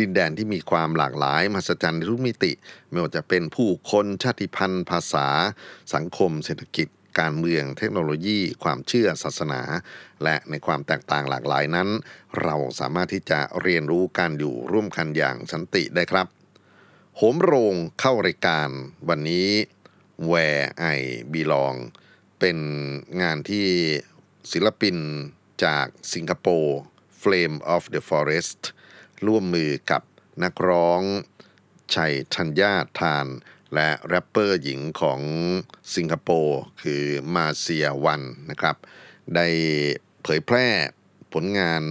ดินแดนที่มีความหลากหลายมหัศจรรย์ในทุกมิติ ไม่ว่าจะเป็นผู้คนชาติพันธุ์ ภาษา สังคม เศรษฐกิจ การเมือง เทคโนโลยี ความเชื่อศาสนา และในความแตกต่างหลากหลายนั้น เราสามารถที่จะเรียนรู้การอยู่ร่วมกันอย่างสันติได้ครับโหมโรงเข้ารายการวันนี้ Where I Belong เป็นงานที่ศิลปินจากสิงคโปร์ Flame of the Forest ร่วมมือกับนักร้อง Chaitanya Tan และแรปเปอร์หญิงของสิงคโปร์คือ Masia One นะครับ ได้เผยแพร่ผลงาน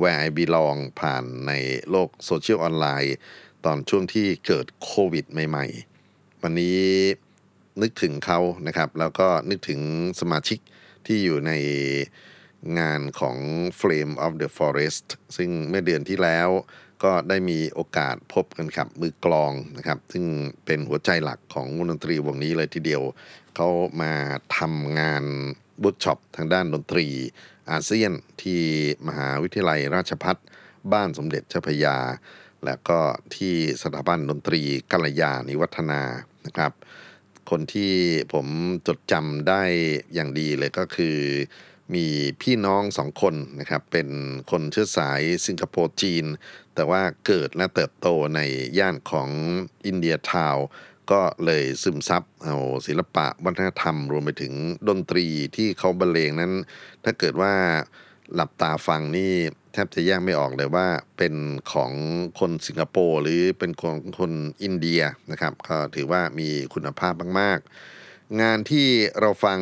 Where I Belong ผ่านในโลกโซเชียลออนไลน์ ตอนช่วงที่เกิดโควิดใหม่ๆ วันนี้นึกถึงเขานะครับ แล้วก็นึกถึงสมาชิกที่อยู่ใน งานของ Flame of the Forest ซึ่งเมื่อเดือนที่แล้วก็ได้มีโอกาสพบกันครับ มือกลองนะครับ ซึ่งเป็นหัวใจหลักของวงดนตรีวงนี้เลยทีเดียว เขามาทำงานบุชช็อปทางด้านดนตรีอาเซียนที่มหาวิทยาลัยราชพัฒบ้านสมเด็จเจ้าพยา และก็ที่สถาบันดนตรีกัลยาณิวัฒนานะครับ คนที่ผมจดจำได้อย่างดีเลยก็คือ มีพี่น้องสองคนนะครับ เป็นคนเชื้อสายสิงคโปร์จีน แต่ว่าเกิดและเติบโตในย่านของอินเดียทาวก็เลยซึมซับเอาศิลปะวัฒนธรรม รวมไปถึงดนตรีที่เขาบรรเลงนั้น ถ้าเกิดว่าหลับตาฟังนี่แทบจะแยกไม่ออกเลยว่าเป็นของคนสิงคโปร์หรือเป็นของคนอินเดียนะครับ ก็ถือว่ามีคุณภาพมาก ๆ งานที่เราฟัง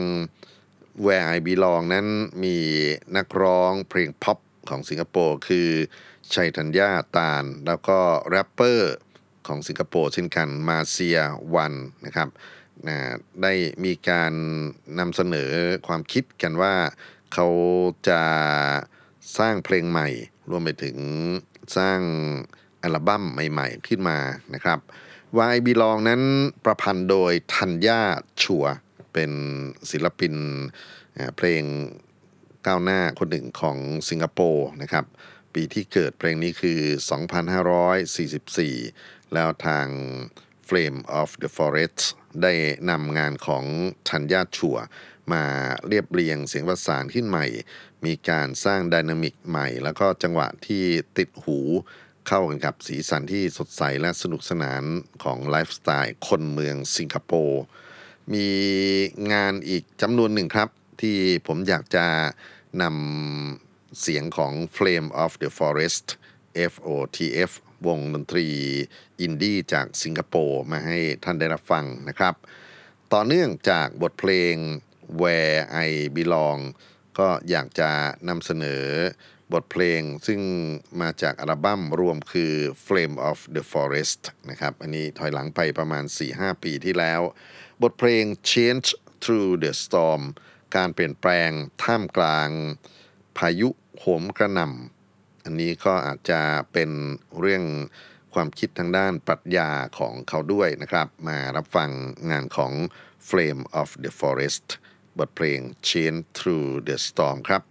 Where I Belong นั้นมีนักร้องเพลงพ็อปของสิงคโปร์คือ Chaitanya Tan แล้วก็แรปเปอร์ของสิงคโปร์เช่นกัน Masia One นะครับนะได้มีการนำเสนอความคิดกันว่าเขาจะสร้างเพลงใหม่ รวมไปถึงสร้างอัลบั้มใหม่ๆขึ้นมานะครับ Why Belong นั้นประพันธ์โดยธัญญาชัว เป็นศิลปินเพลงก้าวหน้าคนหนึ่งของสิงคโปร์นะครับ ปีที่เกิดเพลงนี้คือ 2544 แล้วทาง Flame of the Forest ได้นำงานของธัญญาชัวมาเรียบเรียงเสียงประสานขึ้นใหม่ มีการสร้างดินามิกใหม่ แล้วก็จังหวะที่ติดหูเข้ากันกับสีสันที่สดใสและสนุกสนานของไลฟ์สไตล์คนเมืองสิงคโปร์ มีงานอีกจำนวนหนึ่งครับ ที่ผมอยากจะนำเสียงของ Flame of the Forest FOTF วงดนตรีอินดี้จากสิงคโปร์มาให้ท่านได้รับฟังนะครับ ต่อเนื่องจากบทเพลง Where I Belong ก็อยากจะนำเสนอ บทเพลงซึ่งมาจากอัลบั้มรวมคือ Flame of the Forest นะครับ อันนี้ถอยหลังไปประมาณ 4-5 ปีที่แล้ว บทเพลง Change Through the Storm การเปลี่ยนแปลงท่ามกลางพายุโหมกระหน่ำอันนี้ก็อาจจะเป็นเรื่องความคิดทางด้านปรัชญาของเขาด้วยนะครับ มารับฟังงานของ Flame of the Forest บทเพลง Change Through the Storm ครับ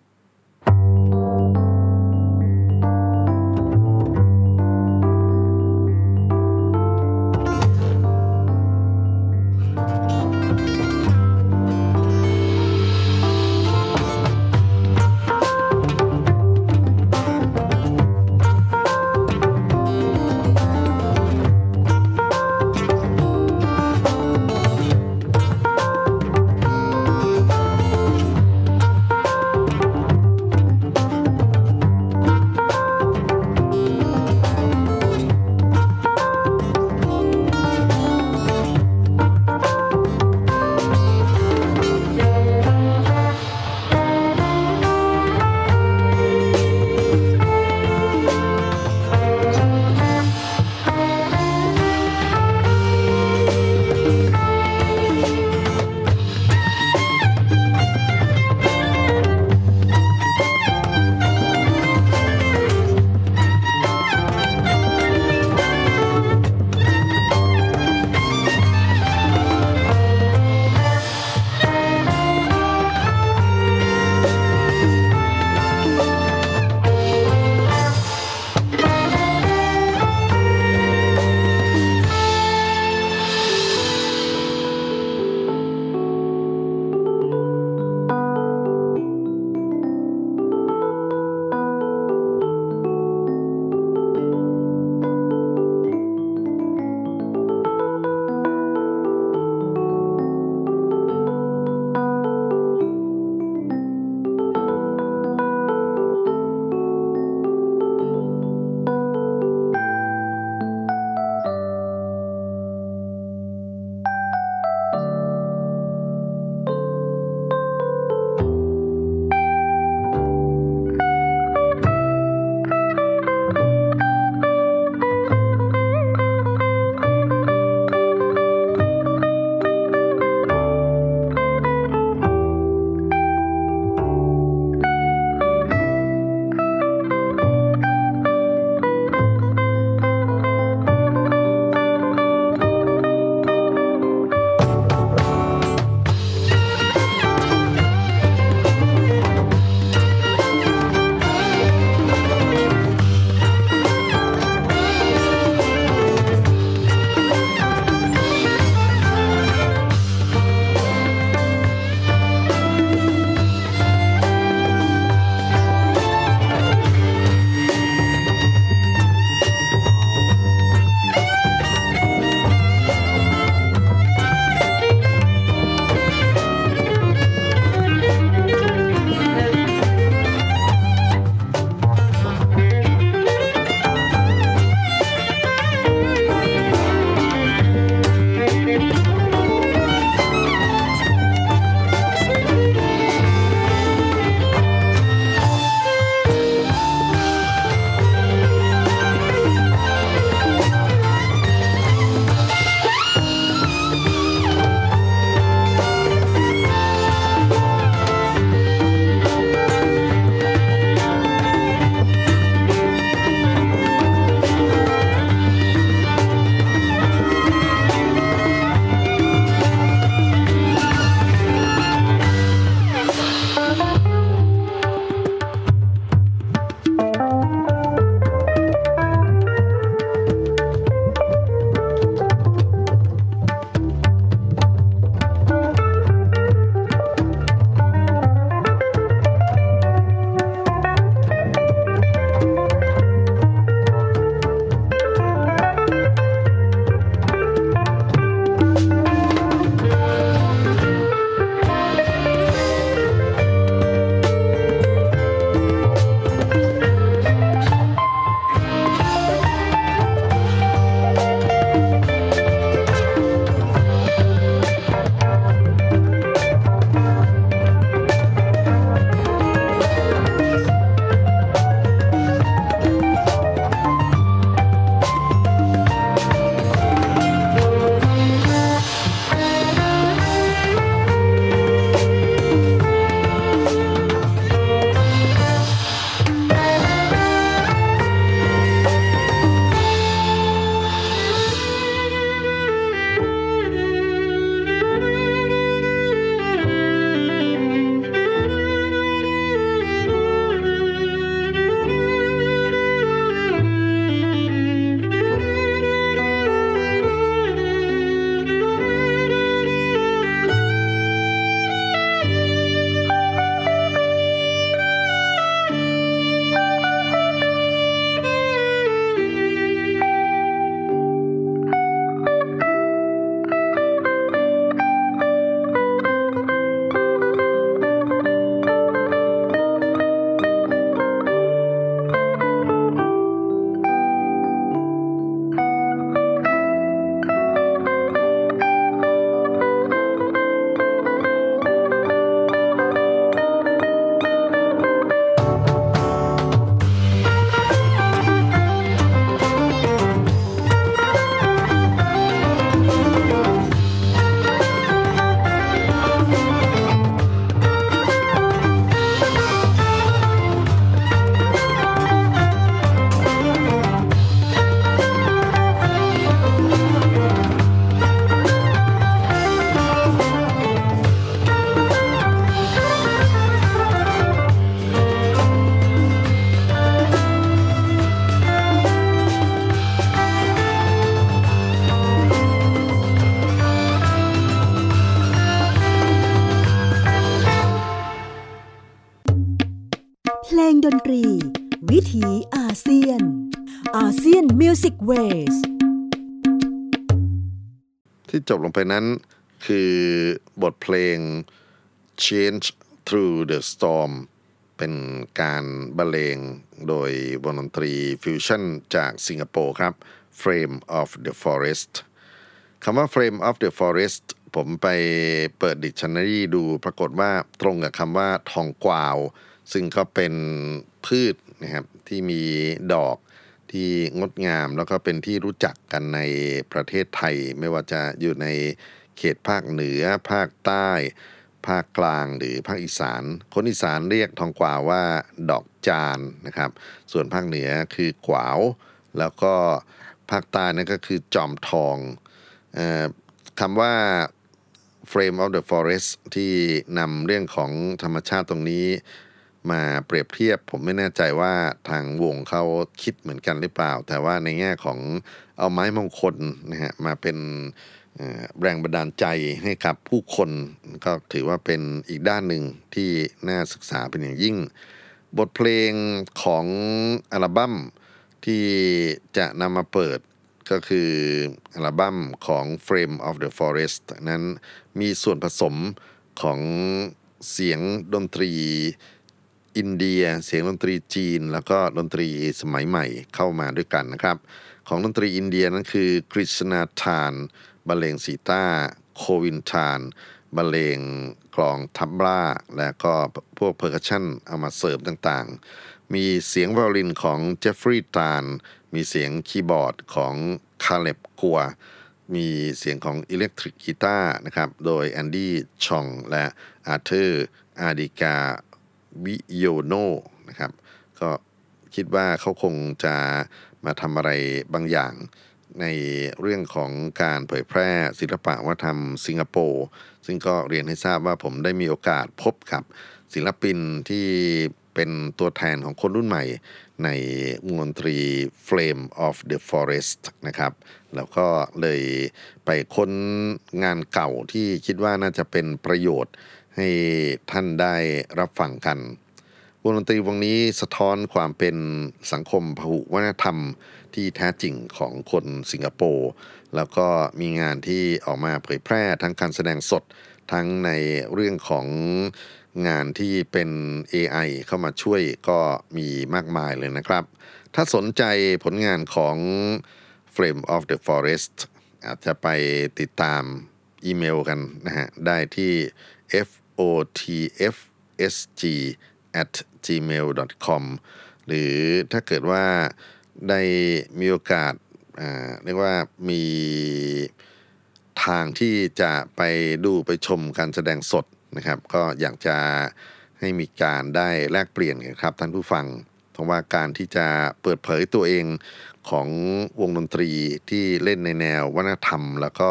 ไปนั้นคือบทเพลง Change Through the Storm เป็นการบรรเลงโดยวงดนตรีฟิวชั่นจากสิงคโปร์ครับ Flame of the Forest คำว่า Flame of the Forest ผมไปเปิดดิกชันนารีดูปรากฏว่าตรงกับคำว่าทองกวาว ซึ่งก็เป็นพืชนะครับที่มีดอก ที่งดงามแล้วก็เป็นที่รู้จักกันในประเทศไทย ไม่ว่าจะอยู่ในเขตภาคเหนือ ภาคใต้ ภาคกลางหรือภาคอีสาน คนอีสานเรียกทองกวาวว่าดอกจานนะครับ ส่วนภาคเหนือคือกวาว แล้วก็ภาคใต้นั่นก็คือจอมทองออคำว่า Frame of the Forest ที่นำเรื่องของธรรมชาติตรงนี้ มาเปรียบเทียบ ผมไม่แน่ใจว่าทางวงเขาคิดเหมือนกันหรือเปล่า แต่ว่าในแง่ของเอาไม้มงคลนะฮะมาเป็นแรงบันดาลใจให้กับผู้คนก็ถือว่าเป็นอีกด้านหนึ่งที่น่าศึกษาเป็นอย่างยิ่ง บทเพลงของอัลบั้มที่จะนำมาเปิดก็คืออัลบั้มของ Frame of the Forest นั้นมีส่วนผสมของเสียงดนตรี อินเดีย เสียงดนตรีจีน แล้วก็ดนตรีสมัยใหม่เข้ามาด้วยกันนะครับ ของดนตรีอินเดียนั้นคือ Krishna Tan บรรเลง sitar Govin Tan บรรเลงกลอง tabla และก็พวก percussion เอามาเสริมต่างๆ มีเสียงไวโอลินของเจฟฟรีย์ทาน มีเสียงคีย์บอร์ดของคาเล็บกัว มีเสียงของอิเล็กทริกกีตาร์นะครับ โดยแอนดี้ชองและอาเธอร์อาดิกา วิโยโนนะครับ ก็คิดว่าเขาคงจะมาทำอะไรบางอย่างในเรื่องของการเผยแพร่ศิลปะวัฒนธรรมสิงคโปร์ซึ่งก็เรียนให้ทราบว่าผมได้มีโอกาสพบกับศิลปินที่เป็นตัวแทนของคนรุ่นใหม่ในวงดนตรี Flame of the Forest นะครับ แล้วก็เลยไปค้นงานเก่าที่คิดว่าน่าจะเป็นประโยชน์ ให้ท่านได้รับฟังกันวงดนตรีวงนี้สะท้อนความเป็นสังคมพหุวัฒนธรรมที่แท้จริงของคนสิงคโปร์แล้วก็มีงานที่ออกมาเผยแพร่ทั้งการแสดงสดทั้งในเรื่องของงานที่เป็น AI เข้ามาช่วยก็มีมากมายเลยนะครับ ถ้าสนใจผลงานของ Frame of the Forest อาจจะไปติดตามอีเมลกันนะฮะได้ที่ f otfsg at gmail com หรือถ้าเกิดว่าได้มีโอกาสเรียกว่ามีทางที่จะไปดูไปชมการแสดงสดนะครับ ก็อยากจะให้มีการได้แลกเปลี่ยนกันครับท่านผู้ฟังเพราะว่าการที่จะเปิดเผยตัวเอง ของวงดนตรีที่เล่นในแนววัฒนธรรม แล้วก็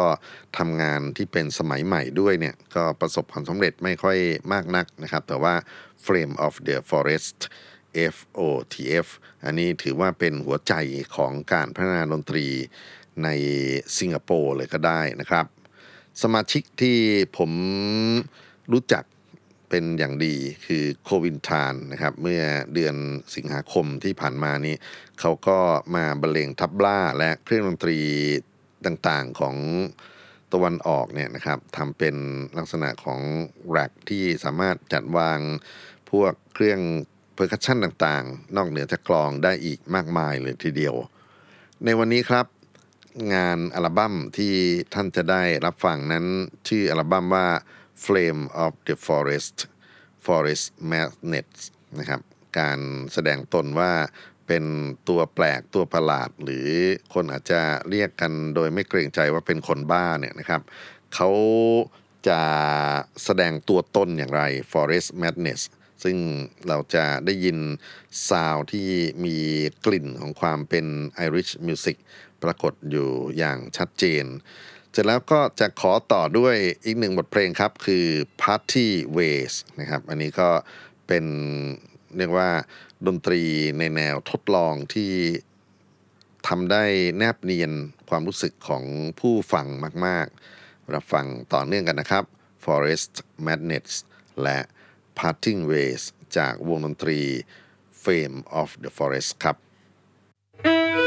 ทำงานที่เป็นสมัยใหม่ด้วยเนี่ย ก็ประสบความสำเร็จไม่ค่อยมากนักนะครับ แต่ว่า Frame of the Forest FOTF อันนี้ถือว่าเป็นหัวใจของการพัฒนาดนตรีในสิงคโปร์เลยก็ได้นะครับ สมาชิกที่ผมรู้จัก เป็นอย่างดีคือโควินทานนะครับเมื่อเดือนสิงหาคมที่ผ่านมานี้เขาก็มาบรรเลงทับล่าและเครื่องดนตรีต่างๆของตะวันออกเนี่ยนะครับทำเป็นลักษณะของแร็กที่สามารถจัดวางพวกเครื่องpercussion ต่างๆ นอกเหนือจากกลองได้อีกมากมายเลยทีเดียว ในวันนี้ครับงานอัลบั้มที่ท่านจะได้รับฟังนั้นชื่ออัลบั้มว่า Flame of the Forest Forest Madness นะครับการแสดงตนว่าเป็นตัวแปลกตัวประหลาด หรือคนอาจจะเรียกกันโดยไม่เกรงใจว่าเป็นคนบ้าเนี่ยนะครับเขาจะแสดงตัวตนอย่างไร Forest Madness ซึ่งเราจะได้ยิน sound ที่มีกลิ่นของความเป็น Irish Music ปรากฏอยู่อย่างชัดเจน เสร็จแล้วก็จะขอต่อด้วยอีกหนึ่งบทเพลงครับ คือ Parting Ways นะครับ อันนี้ก็เป็นเรียกว่าดนตรีในแนวทดลองที่ทำได้แนบเนียนความรู้สึกของผู้ฟังมาก ๆ รับฟังต่อเนื่องกันนะครับ Forest Madness และ Parting Ways จากวงดนตรี Fame of the Forest ครับ Thank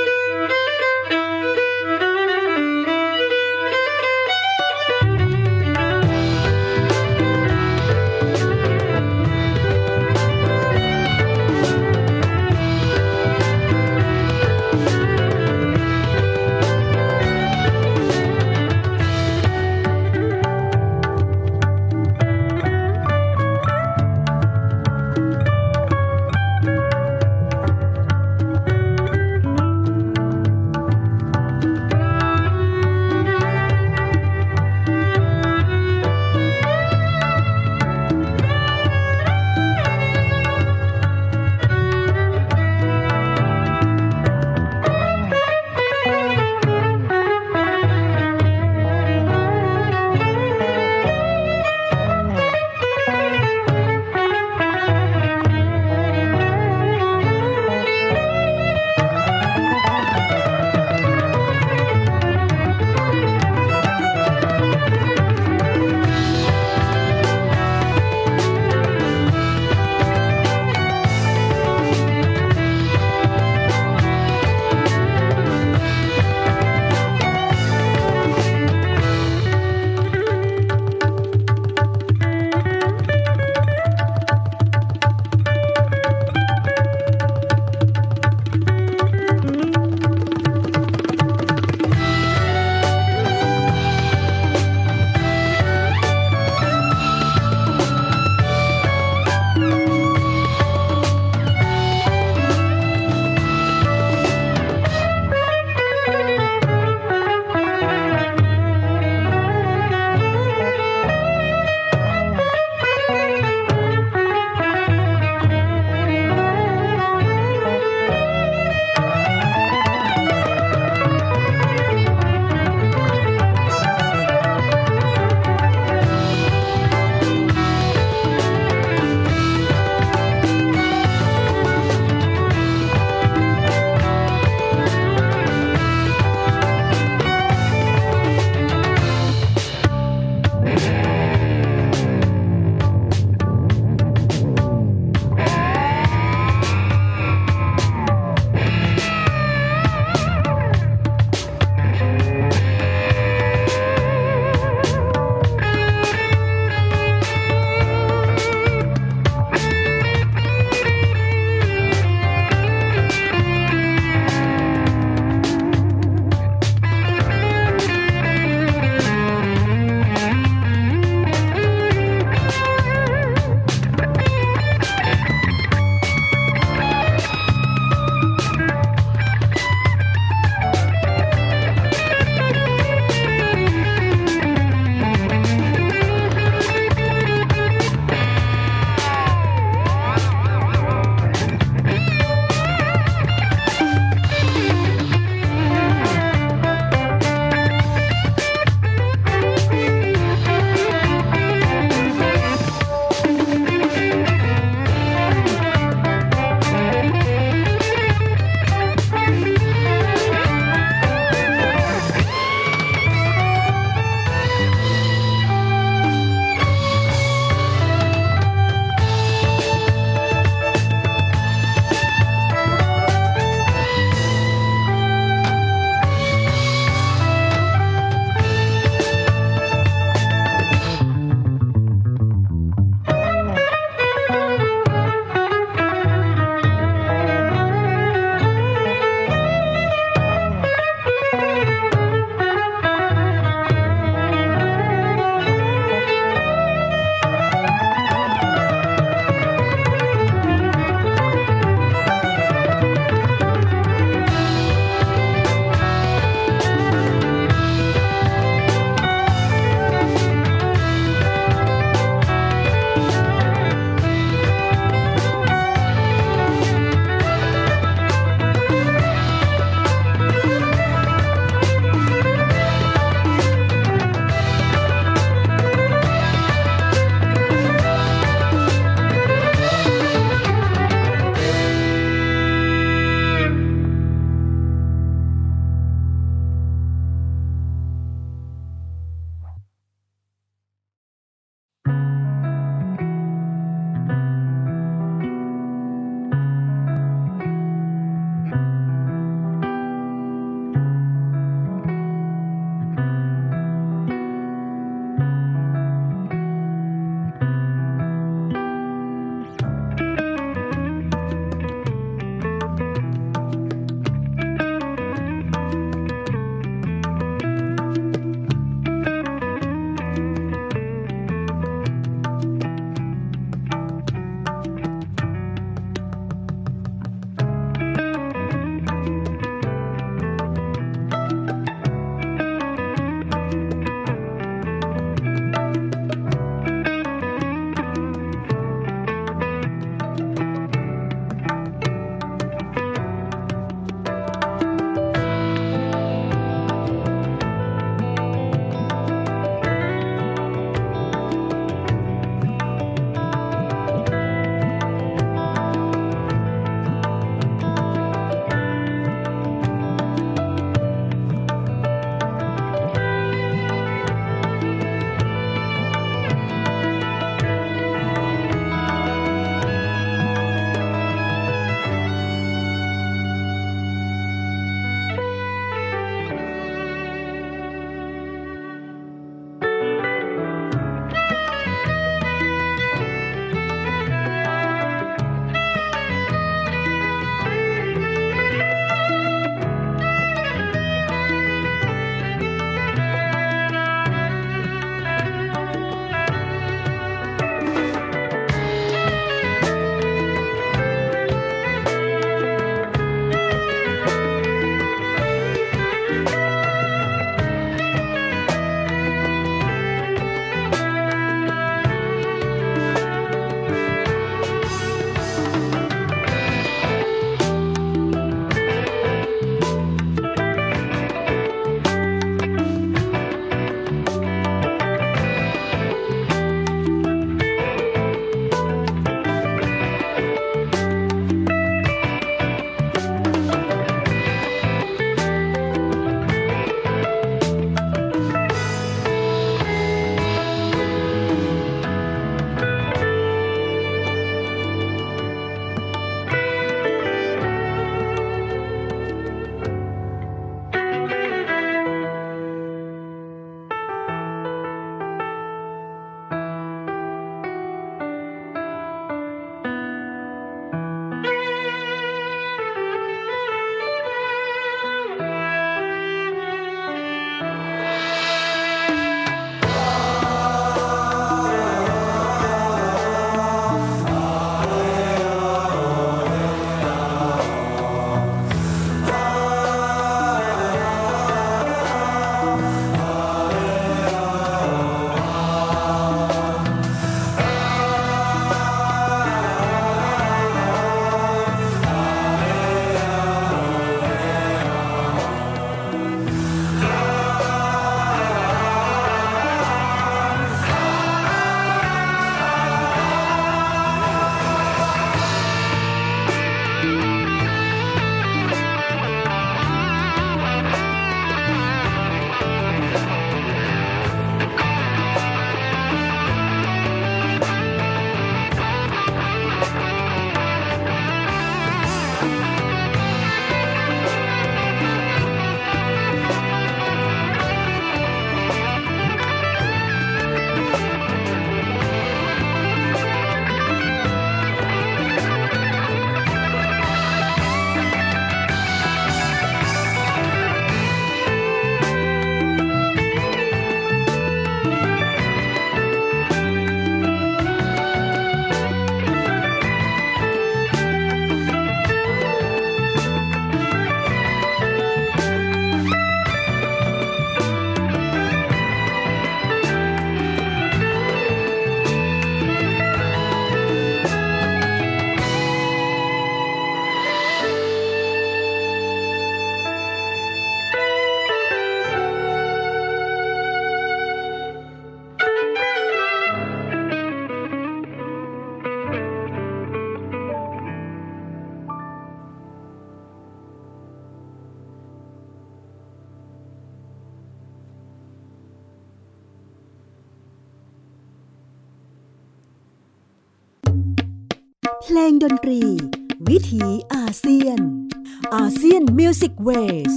ยนมิวสิกเวส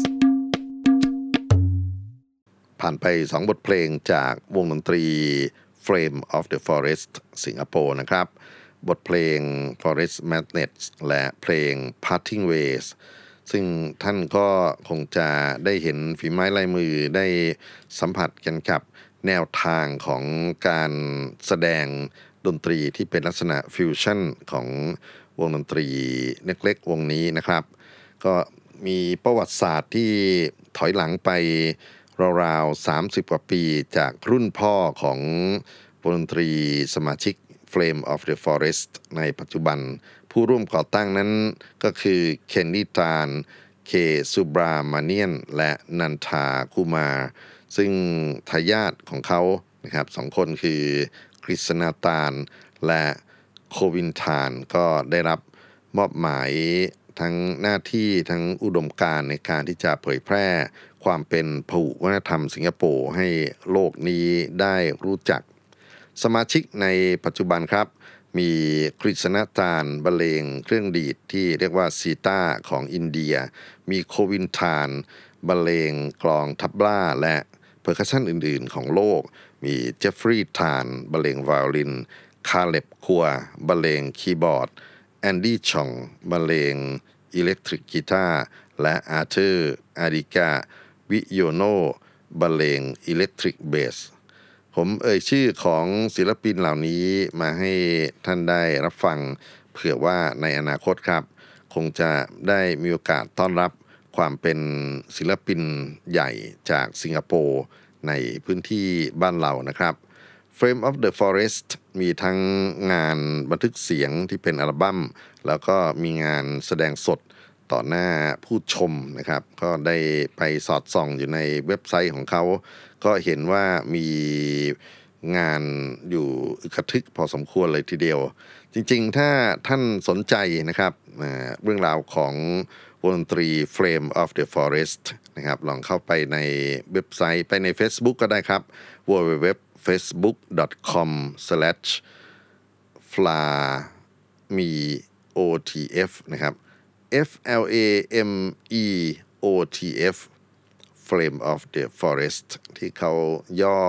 ผ่านไป 2 บทเพลงจากวงดนตรี Frame of the Forest สิงคโปร์นะครับ บทเพลง Forest Magnets และเพลง Parting Ways ซึ่งท่านก็คงจะได้เห็นฝีไม้ลายมือได้สัมผัสกันกับแนวทางของการแสดงดนตรีที่เป็นลักษณะฟิวชั่นของวงดนตรีเล็กๆวงนี้นะครับ ก็ มีประวัติศาสตร์ที่ถอยหลังไปราวๆ 30 กว่าปีจากรุ่นพ่อของวงดนตรีสมาชิก Flame of the Forest ในปัจจุบัน ผู้ร่วมก่อตั้งนั้นก็คือเคนนิตานเคซูบรามาเนียน และนันทาคูมา ซึ่งทายาทของเขานะครับสองคนคือกฤษณาตาลและโควินทานก็ได้รับมอบหมาย ทั้งหน้าที่ทั้งอุดมการณ์ในการที่จะเผยแพร่ ความเป็นผุวัฒนธรรมสิงคโปร์ให้โลกนี้ได้รู้จัก สมาชิกในปัจจุบันครับ มีกฤษณตาลบรรเลงเครื่องดีดที่เรียกว่าซีตาของอินเดีย มีโควินทานบรรเลงกลอง tabla และ percussion อื่น ๆ ของโลก มีเจฟฟรีย์ทานบรรเลงไวโอลิน คาเล็บคัวบรรเลงคีย์บอร์ด แอนดี้ชองบรรเลง electric guitar และอาร์เธอร์อาริกาวิโยโนบรรเลง electric bass ผมเอ่ยชื่อของศิลปินเหล่านี้มาให้ท่านได้รับฟังเผื่อว่าในอนาคตครับ คงจะได้มีโอกาสต้อนรับความเป็นศิลปินใหญ่จากสิงคโปร์ในพื้นที่บ้านเรานะครับ Frame of the Forest มีทั้งงานบันทึกเสียงที่เป็นอัลบั้ม แล้วก็มีงานแสดงสดต่อหน้าผู้ชมนะครับ ก็ได้ไปสอดส่องอยู่ในเว็บไซต์ของเขา ก็เห็นว่ามีงานอยู่อึกระทึกพอสมควรเลยทีเดียว จริงๆ ถ้าท่านสนใจนะครับเรื่องราวของวงดนตรี Frame of the Forest นะครับ ลองเข้าไปในเว็บไซต์ไปใน Facebook ก็ได้ครับ www facebook.com slash fla me otf นะครับ f l a m e o t f Flame of the Forest ที่เขาย่อ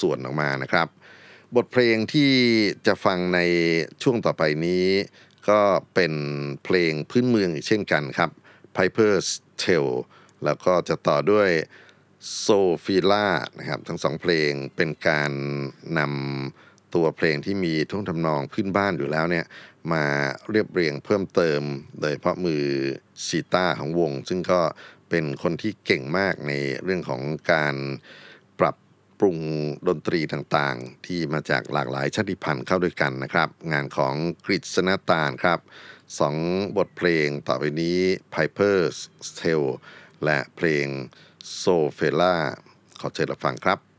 ส่วนออกมานะครับ บทเพลงที่จะฟังในช่วงต่อไปนี้ ก็เป็นเพลงพื้นเมืองอีกเช่นกันครับ Piper's Tale แล้วก็จะต่อด้วย โซฟีล่านะครับทั้งสองเพลงเป็นการนำตัวเพลงที่มีท่วงทำนองพื้นบ้านอยู่แล้วเนี่ยมาเรียบเรียงเพิ่มเติม โดยเฉพาะมือซีต้าของวง ซึ่งก็เป็นคนที่เก่งมากในเรื่องของการปรับปรุงดนตรีต่างๆ ที่มาจากหลากหลายชาติพันธุ์เข้าด้วยกันนะครับ งานของกริษณตาลครับสองบทเพลงต่อไปนี้ Piper's Tale และเพลง โซเฟล่าขอเชิญรับฟังครับ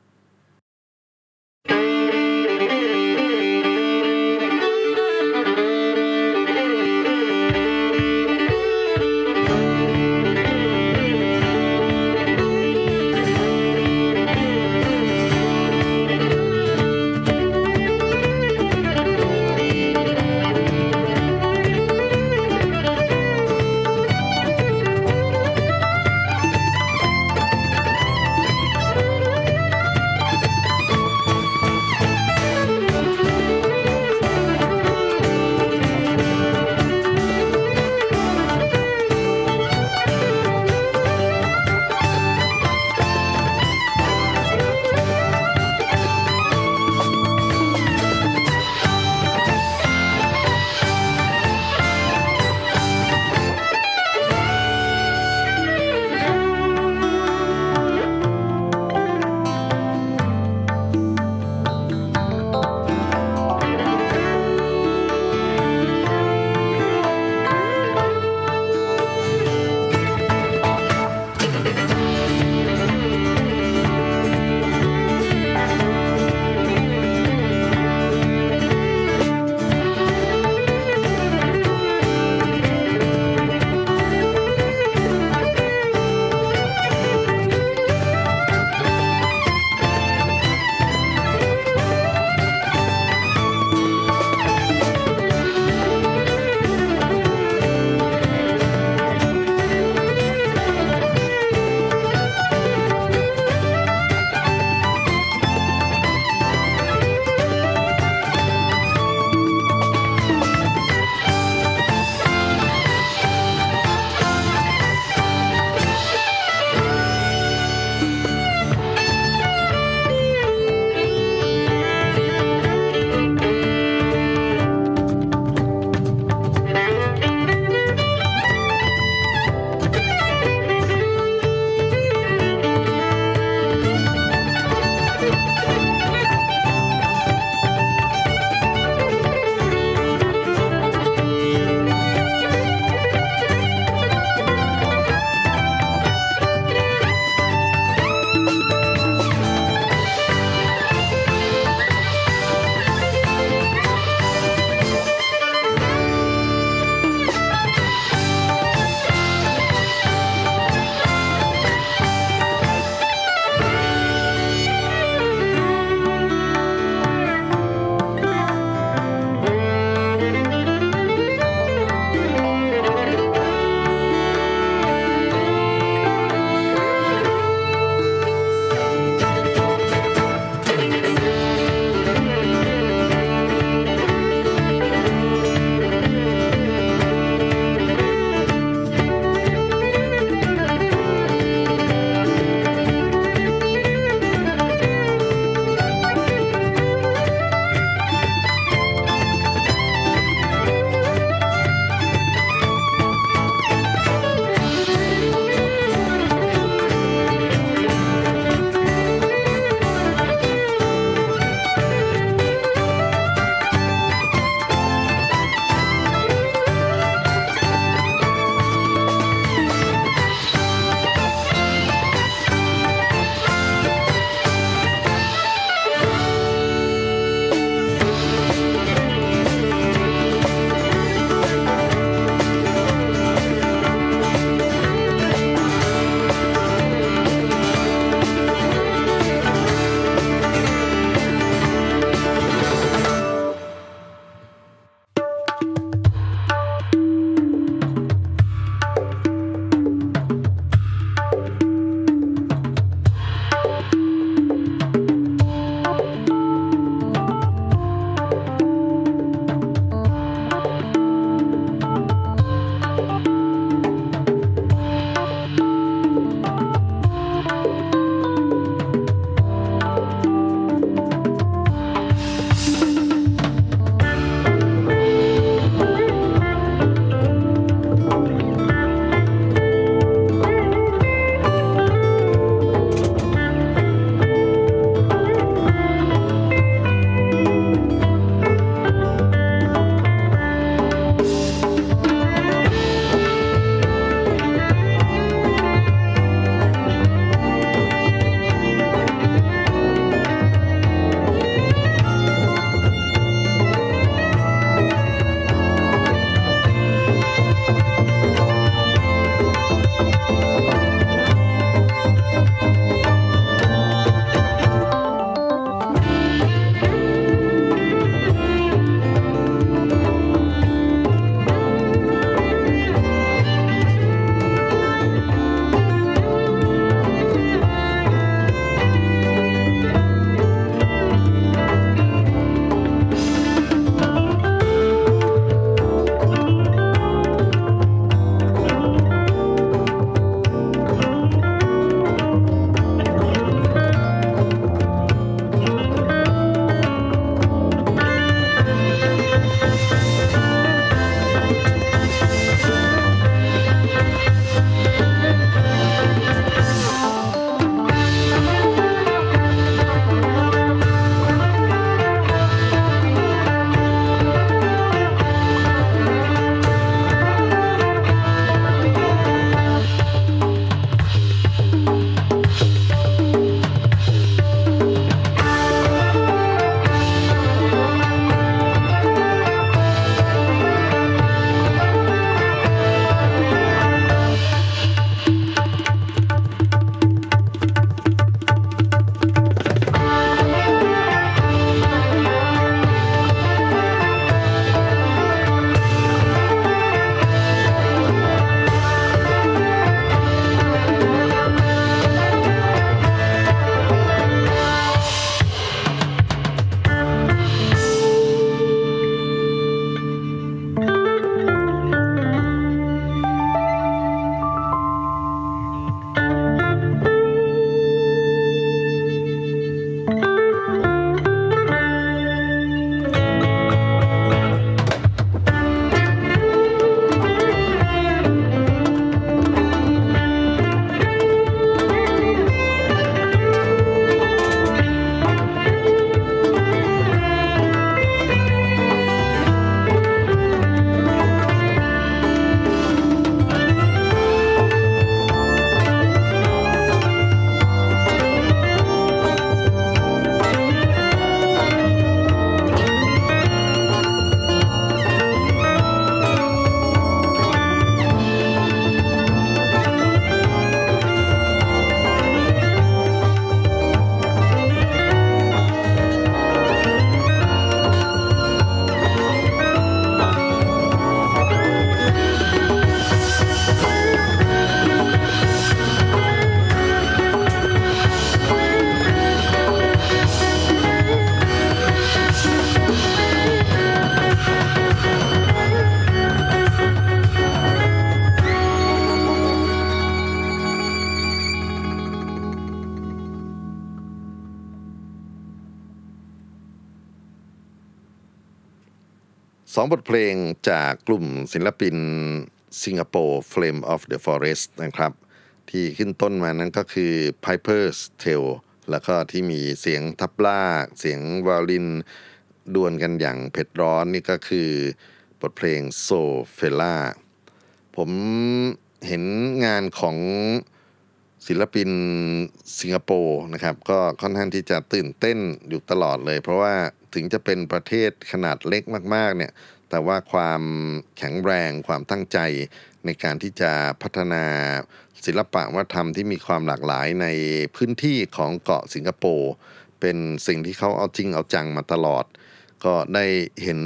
องบทเพลงจากกลุ่มศิลปินสิงคโปร์ Flame of the Forest นะครับ ที่ขึ้นต้นมานั้นก็คือ Piper's Tale แล้วก็ที่มีเสียงทับลากเสียงวาลินดวลกันอย่างเผ็ดร้อนนี่ก็คือบทเพลง So f e l a ผมเห็นงานของศิลปินสิงคโปร์นะครับ ก็ค่อนข้างที่จะตื่นเต้นอยู่ตลอดเลย เพราะว่าถึงจะเป็นประเทศขนาดเล็กมาก ๆ เนี่ย แต่ว่าความแข็งแรงความตั้งใจในการที่จะพัฒนาศิลปะวัฒนธรรมที่มีความหลากหลายในพื้นที่ของเกาะสิงคโปร์เป็นสิ่งที่เขาเอาจริงเอาจังมาตลอด ก็ได้เห็น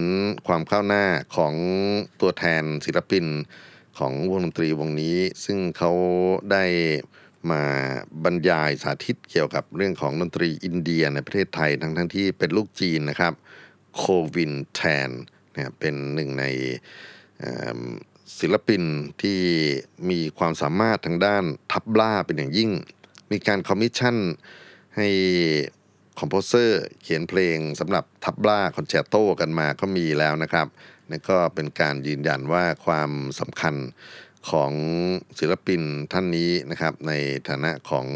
ความก้าวหน้าของตัวแทนศิลปินของวงดนตรีวงนี้ ซึ่งเขาได้มาบรรยายสาธิตเกี่ยวกับเรื่องของดนตรีอินเดียในประเทศไทยทั้งทั้งที่เป็นลูกจีนนะครับ Govin Tan เนี่ยเป็นหนึ่งในศิลปินที่มีความสามารถทางด้าน tabla เป็นอย่างยิ่ง มีการคอมมิชชั่นให้ composer เขียนเพลงสำหรับ tabla concerto กันมาก็มีแล้วนะครับนี่ก็เป็นการยืนยันว่าความสำคัญของศิลปินท่านนี้นะครับ ในฐานะของ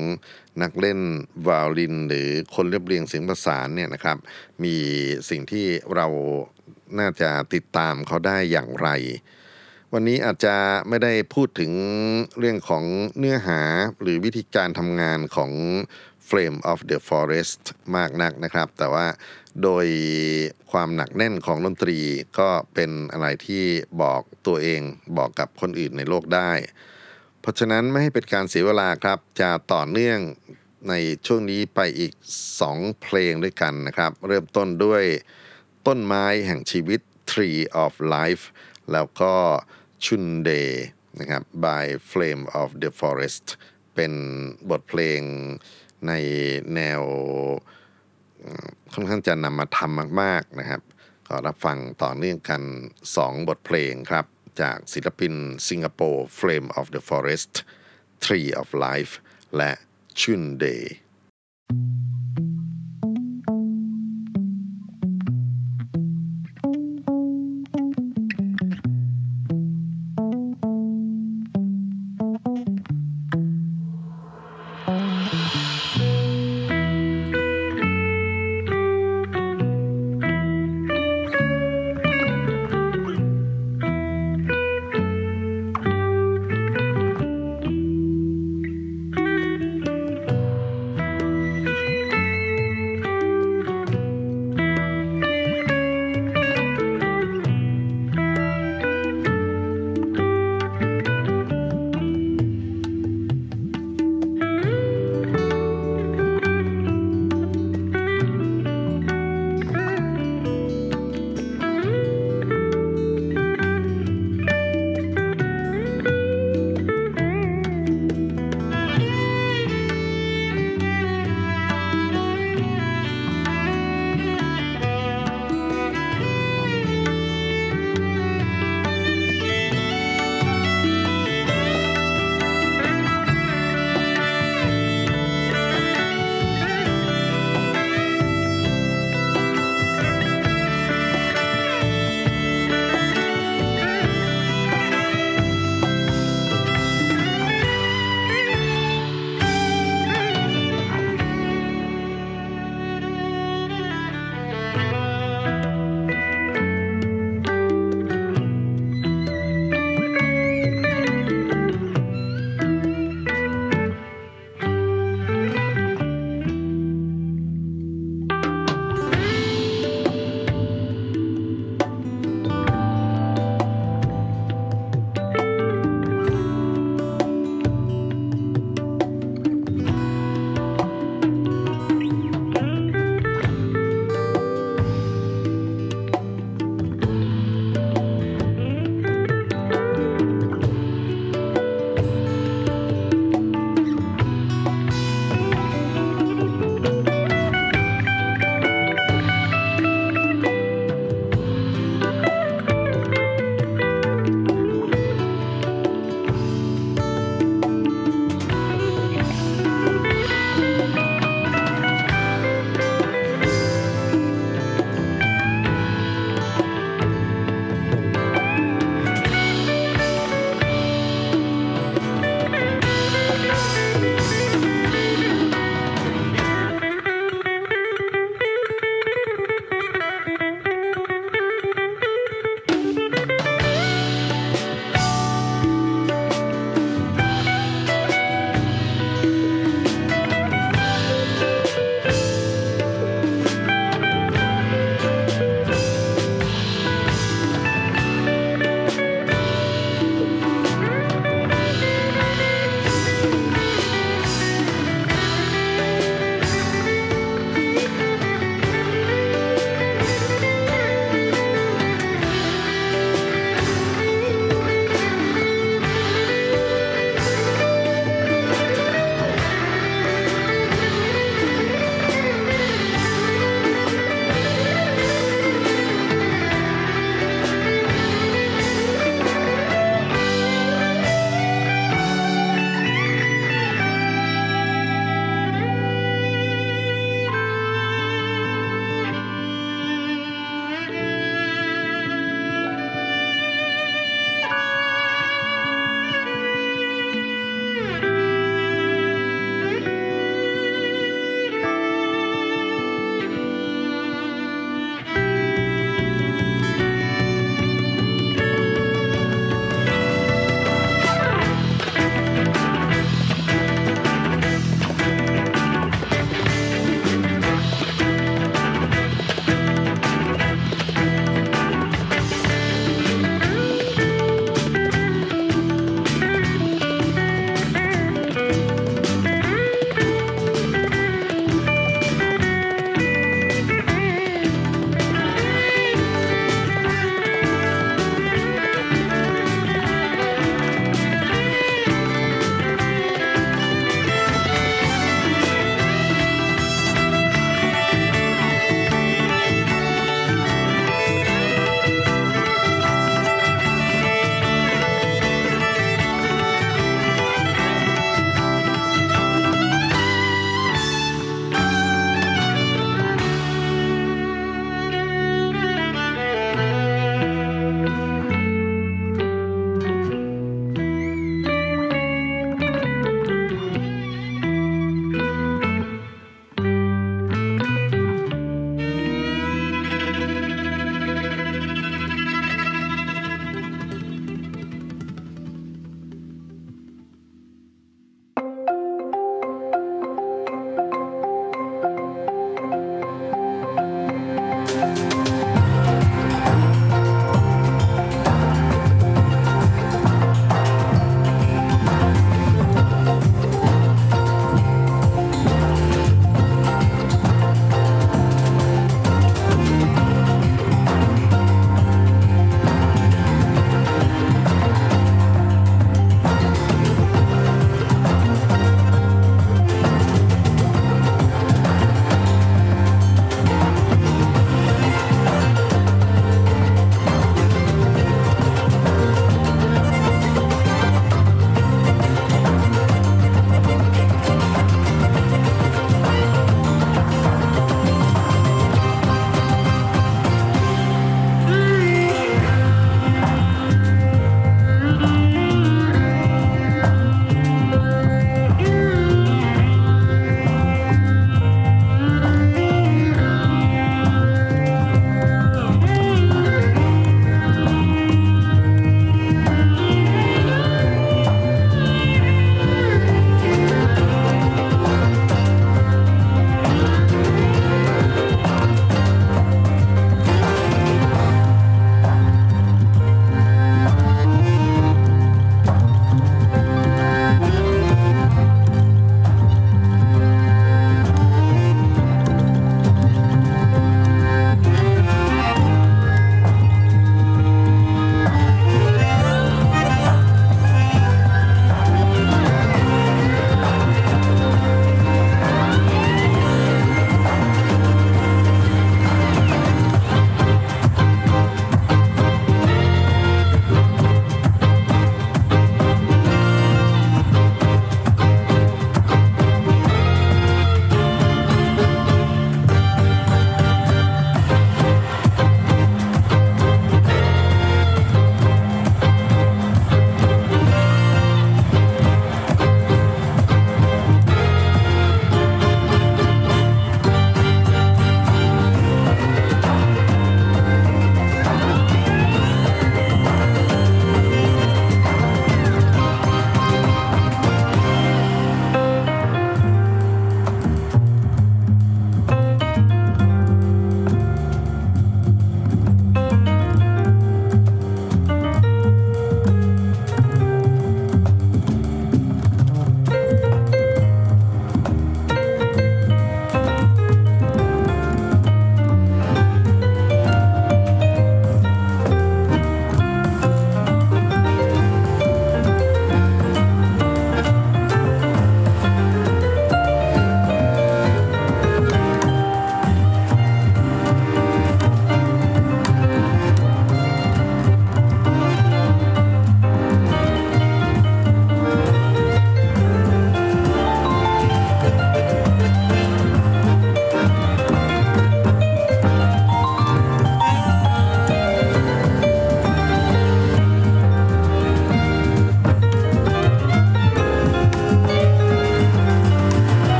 นักเล่นวาลิน หรือคนเรียบเรียงเสียงประสานเนี่ยนะครับ มีสิ่งที่เรา น่าจะติดตามเขาได้อย่างไร วันนี้อาจจะไม่ได้พูดถึงเรื่องของเนื้อหาหรือวิธีการทำงานของ Flame of the Forest มากนักนะครับ แต่ว่าโดยความหนักแน่นของดนตรีก็เป็นอะไรที่บอกตัวเองบอกกับคนอื่นในโลกได้ เพราะฉะนั้นไม่ให้เป็นการเสียเวลาครับ จะต่อเนื่องในช่วงนี้ไปอีก 2 เพลงด้วยกันนะครับ เริ่มต้นด้วย ต้นไม้แห่งชีวิต Tree of Life แล้วก็ชุนเดย์นะครับ by Flame of the Forest เป็นบทเพลงในแนวค่อนข้างจะนำมาทำมากๆนะครับ ก็รับฟังต่อเนื่องกัน 2 บทเพลงครับ จากศิลปินสิงคโปร์ Flame of the Forest Tree of Life และชุนเดย์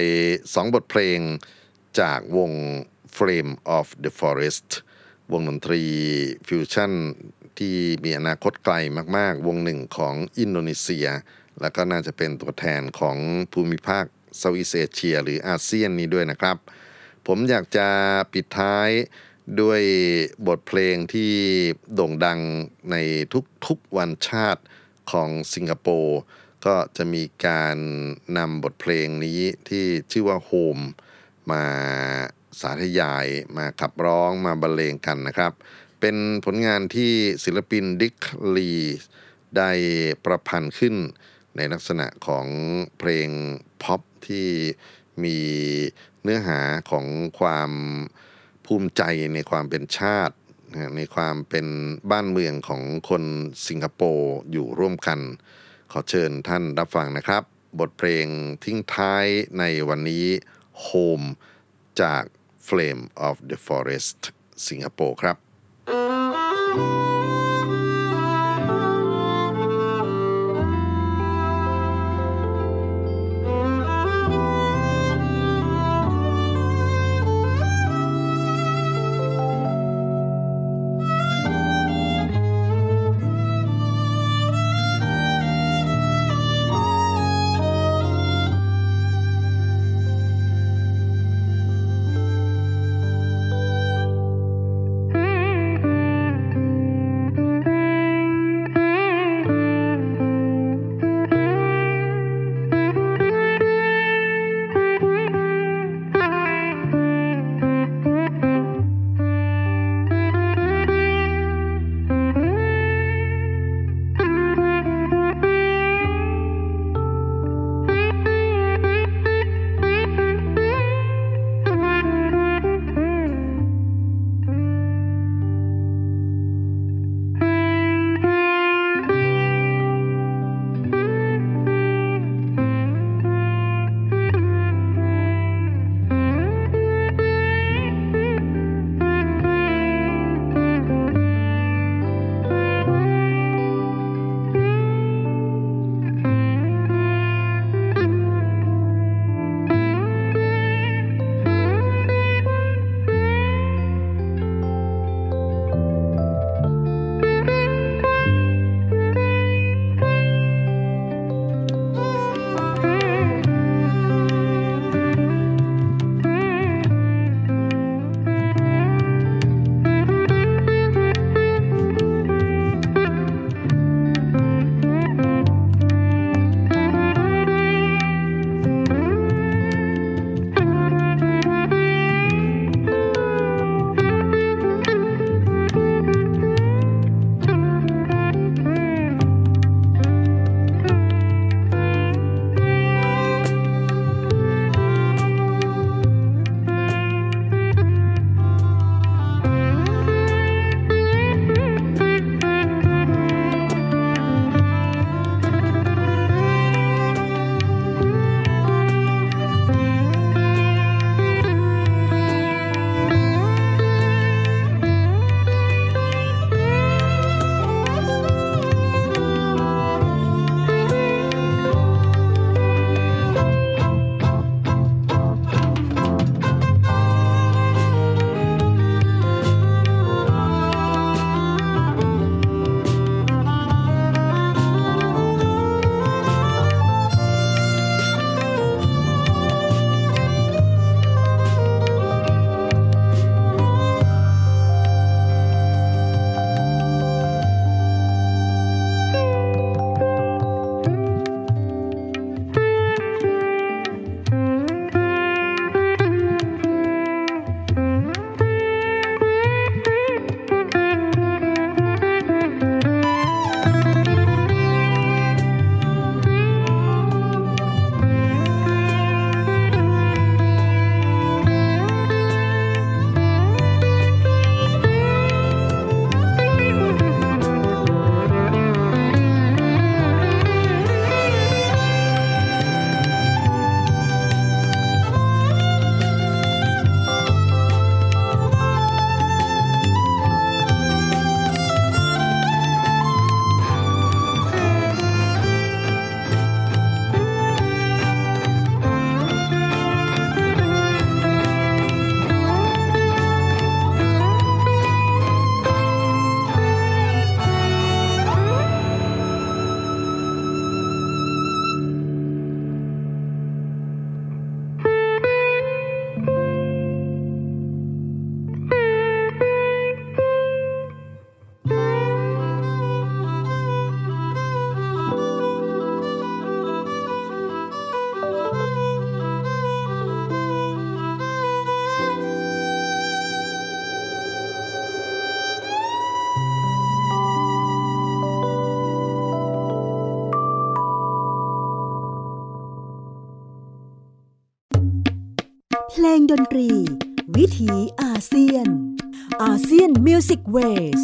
ผ่านไป2บทเพลงจากวง Flame of the Forest วงดนตรีฟิวชั่นที่มีอนาคตไกลมาก ๆ วงหนึ่งของอินโดนีเซีย แล้วก็น่าจะเป็นตัวแทนของภูมิภาค Southeast Asia หรืออาเซียนนี้ด้วยนะครับ ผมอยากจะปิดท้ายด้วยบทเพลงที่โด่งดังในทุกๆวันชาติของสิงคโปร์ ก็จะมีการนำบทเพลงนี้ที่ชื่อว่า Home มาสาธยายมาขับร้องมาบรรเลงกันนะครับ เป็นผลงานที่ศิลปินดิกลีได้ประพันธ์ขึ้นในลักษณะของเพลงพ็อปที่มีเนื้อหาของความภูมิใจในความเป็นชาติ ในความเป็นบ้านเมืองของคนสิงคโปร์อยู่ร่วมกัน ขอเชิญท่านรับฟังนะครับ บทเพลงทิ้งท้ายในวันนี้ Home จาก Flame of the Forest สิงคโปร์ครับ Thank ล